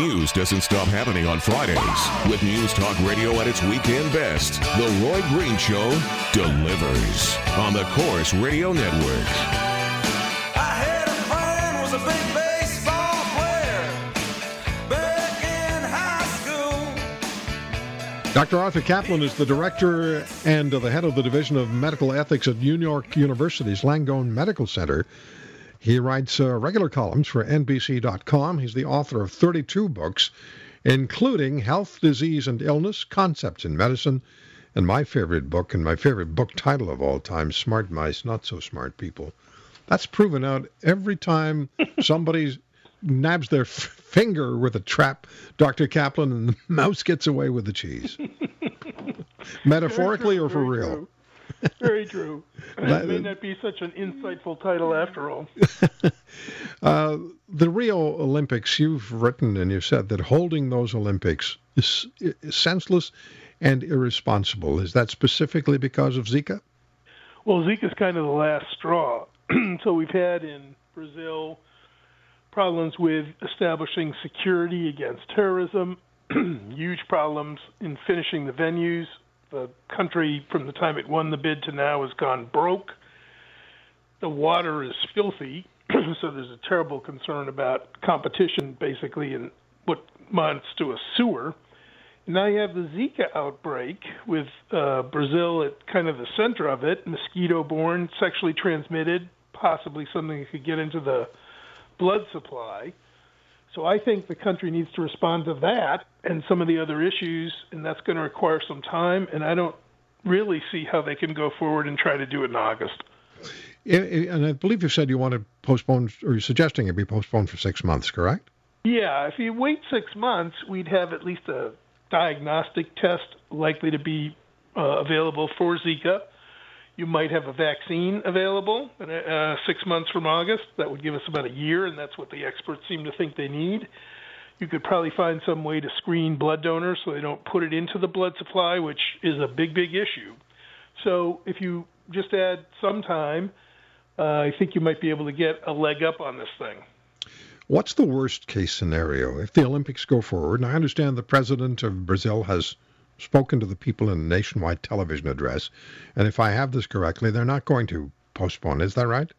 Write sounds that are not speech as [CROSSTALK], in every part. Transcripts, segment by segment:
News doesn't stop happening on Fridays. With News Talk Radio at its weekend best, The Roy Green Show delivers on the Corus Radio Network. I had a friend was a big baseball player back in high school. Dr. Arthur Caplan is the director and the head of the Division of Medical Ethics at New York University's Langone Medical Center. He writes uh, regular columns for NBC.com. He's the author of 32 books, including Health, Disease, and Illness Concepts in Medicine, and my favorite book, and my favorite book title of all time, Smart Mice, Not So Smart People. That's proven out every time [LAUGHS] somebody nabs their f- finger with a trap, Dr. Caplan, and the [LAUGHS] mouse gets away with the cheese. [LAUGHS] Metaphorically or for real? [LAUGHS] Very true. It may not be such an insightful title after all. [LAUGHS] Uh, the Rio Olympics, you've written and you've said that holding those Olympics is, is senseless and irresponsible. Is that specifically because of Zika? Well, Zika's kind of the last straw. [CLEARS THROAT] so we've had in Brazil problems with establishing security against terrorism, [CLEARS THROAT] huge problems in finishing the venues. The country, from the time it won the bid to now, has gone broke. The water is filthy, [CLEARS THROAT] so there's a terrible concern about competition, basically, in what amounts to a sewer. Now you have the Zika outbreak with uh, Brazil at kind of the center of it, mosquito borne, sexually transmitted, possibly something that could get into the blood supply. So I think the country needs to respond to that and some of the other issues, and that's going to require some time. And I don't really see how they can go forward and try to do it in August. And I believe you said you want to postpone, or you're suggesting it be postponed for six months, correct? Yeah, if you wait six months, we'd have at least a diagnostic test likely to be uh, available for Zika. You might have a vaccine available uh, six months from August. That would give us about a year, and that's what the experts seem to think they need. You could probably find some way to screen blood donors so they don't put it into the blood supply, which is a big, big issue. So if you just add some time, uh, I think you might be able to get a leg up on this thing. What's the worst case scenario if the Olympics go forward? And I understand the president of Brazil has spoken to the people in a nationwide television address. And if I have this correctly, they're not going to postpone. Is that right?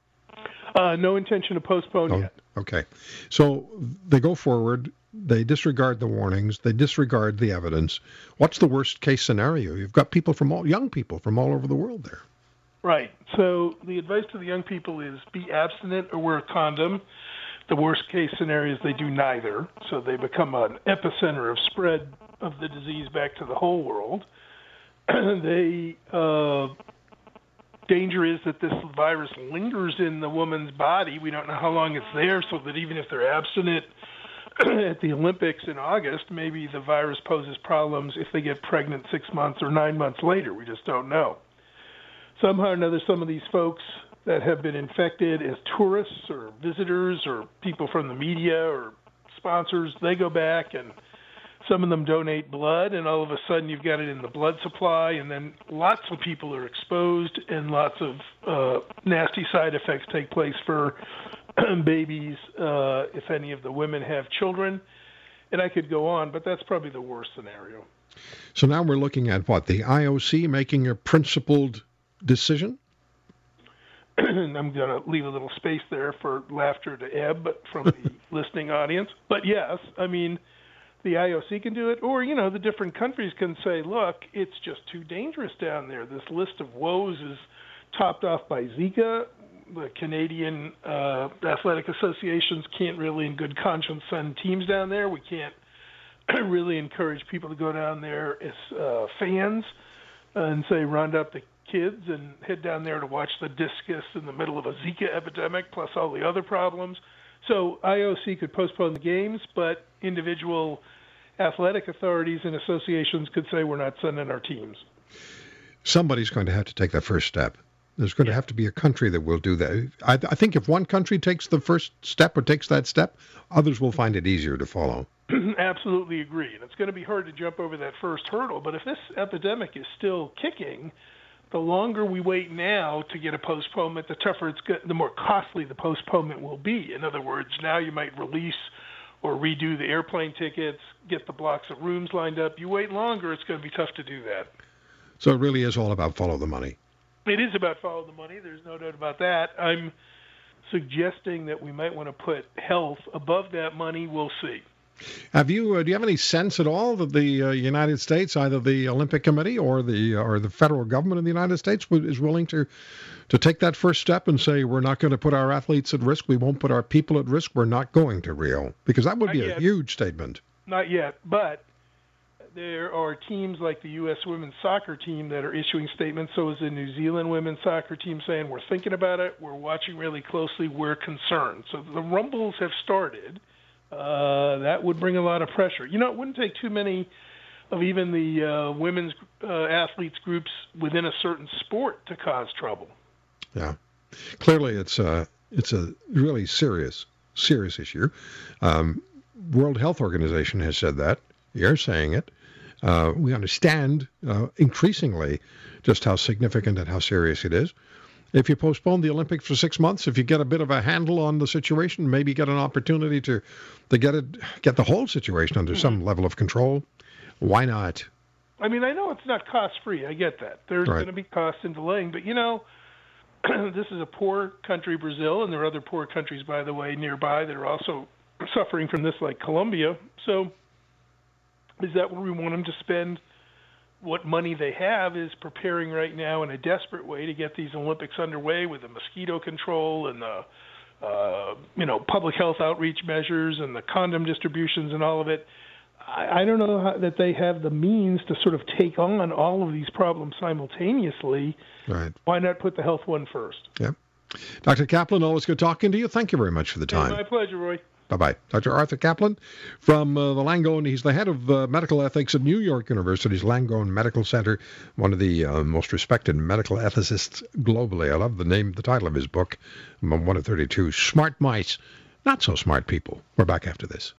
Uh, no intention to postpone Oh, yet. okay. So they go forward. They disregard the warnings. They disregard the evidence. What's the worst case scenario? You've got people from all young people from all over the world there. Right. So the advice to the young people is be abstinent or wear a condom. The worst case scenario is they do neither, so they become an epicenter of spread of the disease back to the whole world. [CLEARS THROAT] they uh, danger is that this virus lingers in the woman's body. We don't know how long it's there, so that even if they're abstinent [CLEARS THROAT] at the Olympics in August, maybe the virus poses problems if they get pregnant six months or nine months later. We just don't know somehow or another, some of these folks that have been infected as tourists or visitors or people from the media or sponsors, they go back and some of them donate blood, and all of a sudden you've got it in the blood supply, and then lots of people are exposed, and lots of uh, nasty side effects take place for [CLEARS THROAT] babies uh, if any of the women have children. And I could go on, but that's probably the worst scenario. So now we're looking at what? The IOC making a principled decision? [CLEARS THROAT] I'm going to leave a little space there for laughter to ebb from the [LAUGHS] listening audience. But yes, I mean, the IOC can do it, or you know, the different countries can say, "Look, it's just too dangerous down there. This list of woes is topped off by Zika. The Canadian uh, athletic associations can't really, in good conscience, send teams down there. We can't [CLEARS THROAT] really encourage people to go down there as uh, fans and say round up the kids and head down there to watch the discus in the middle of a Zika epidemic, plus all the other problems. So IOC could postpone the games, but individual athletic authorities and associations could say we're not sending our teams. Somebody's going to have to take that first step. There's going to have to be a country that will do that. I, I think if one country takes the first step or takes that step, others will find it easier to follow. [CLEARS THROAT] Absolutely agree. And it's going to be hard to jump over that first hurdle. But if this epidemic is still kicking, the longer we wait now to get a postponement, the tougher it's go- the more costly the postponement will be. In other words, now you might release or redo the airplane tickets, get the blocks of rooms lined up. You wait longer, it's going to be tough to do that. So it really is all about follow the money. It is about follow the money. There's no doubt about that. I'm suggesting that we might want to put health above that money. We'll see. Have you? Uh, do you have any sense at all that the uh, United States, either the Olympic Committee or the or the federal government of the United States, is willing to to take that first step and say we're not going to put our athletes at risk, we won't put our people at risk, we're not going to Rio, because that would Not be a huge statement. Not yet, but there are teams like the U.S. women's soccer team that are issuing statements. So is the New Zealand women's soccer team saying we're thinking about it, we're watching really closely, we're concerned. So the rumbles have started. Uh, that would bring a lot of pressure. You know, it wouldn't take too many of even the uh, women's uh, athletes groups within a certain sport to cause trouble. Yeah, clearly it's a it's a really serious serious issue. Um, World Health Organization has said that. You're saying it. Uh, we understand uh, increasingly just how significant and how serious it is. If you postpone the Olympics for six months, if you get a bit of a handle on the situation, maybe get an opportunity to to get it get the whole situation under some mm-hmm. level of control. Why not? I mean, I know it's not cost free. I get that. There's Right. going to be costs in delaying, but you know, [CLEARS THROAT] this is a poor country, Brazil, and there are other poor countries, by the way, nearby that are also [CLEARS THROAT] suffering from this, like Colombia. So, is that where we want them to spend? What money they have is preparing right now in a desperate way to get these Olympics underway with the mosquito control and the uh, you know public health outreach measures and the condom distributions and all of it. I, I don't know how, that they have the means to sort of take on all of these problems simultaneously. Right. Why not put the health one first? Yeah. Dr. Caplan, always good talking to you. Thank you very much for the time. My pleasure, Roy. Bye bye. Dr. Arthur Caplan from uh, the Langone. He's the head of uh, medical ethics at New York University's Langone Medical Center, one of the uh, most respected medical ethicists globally. I love the name, the title of his book, one of 32 Smart Mice, Not So Smart People. We're back after this.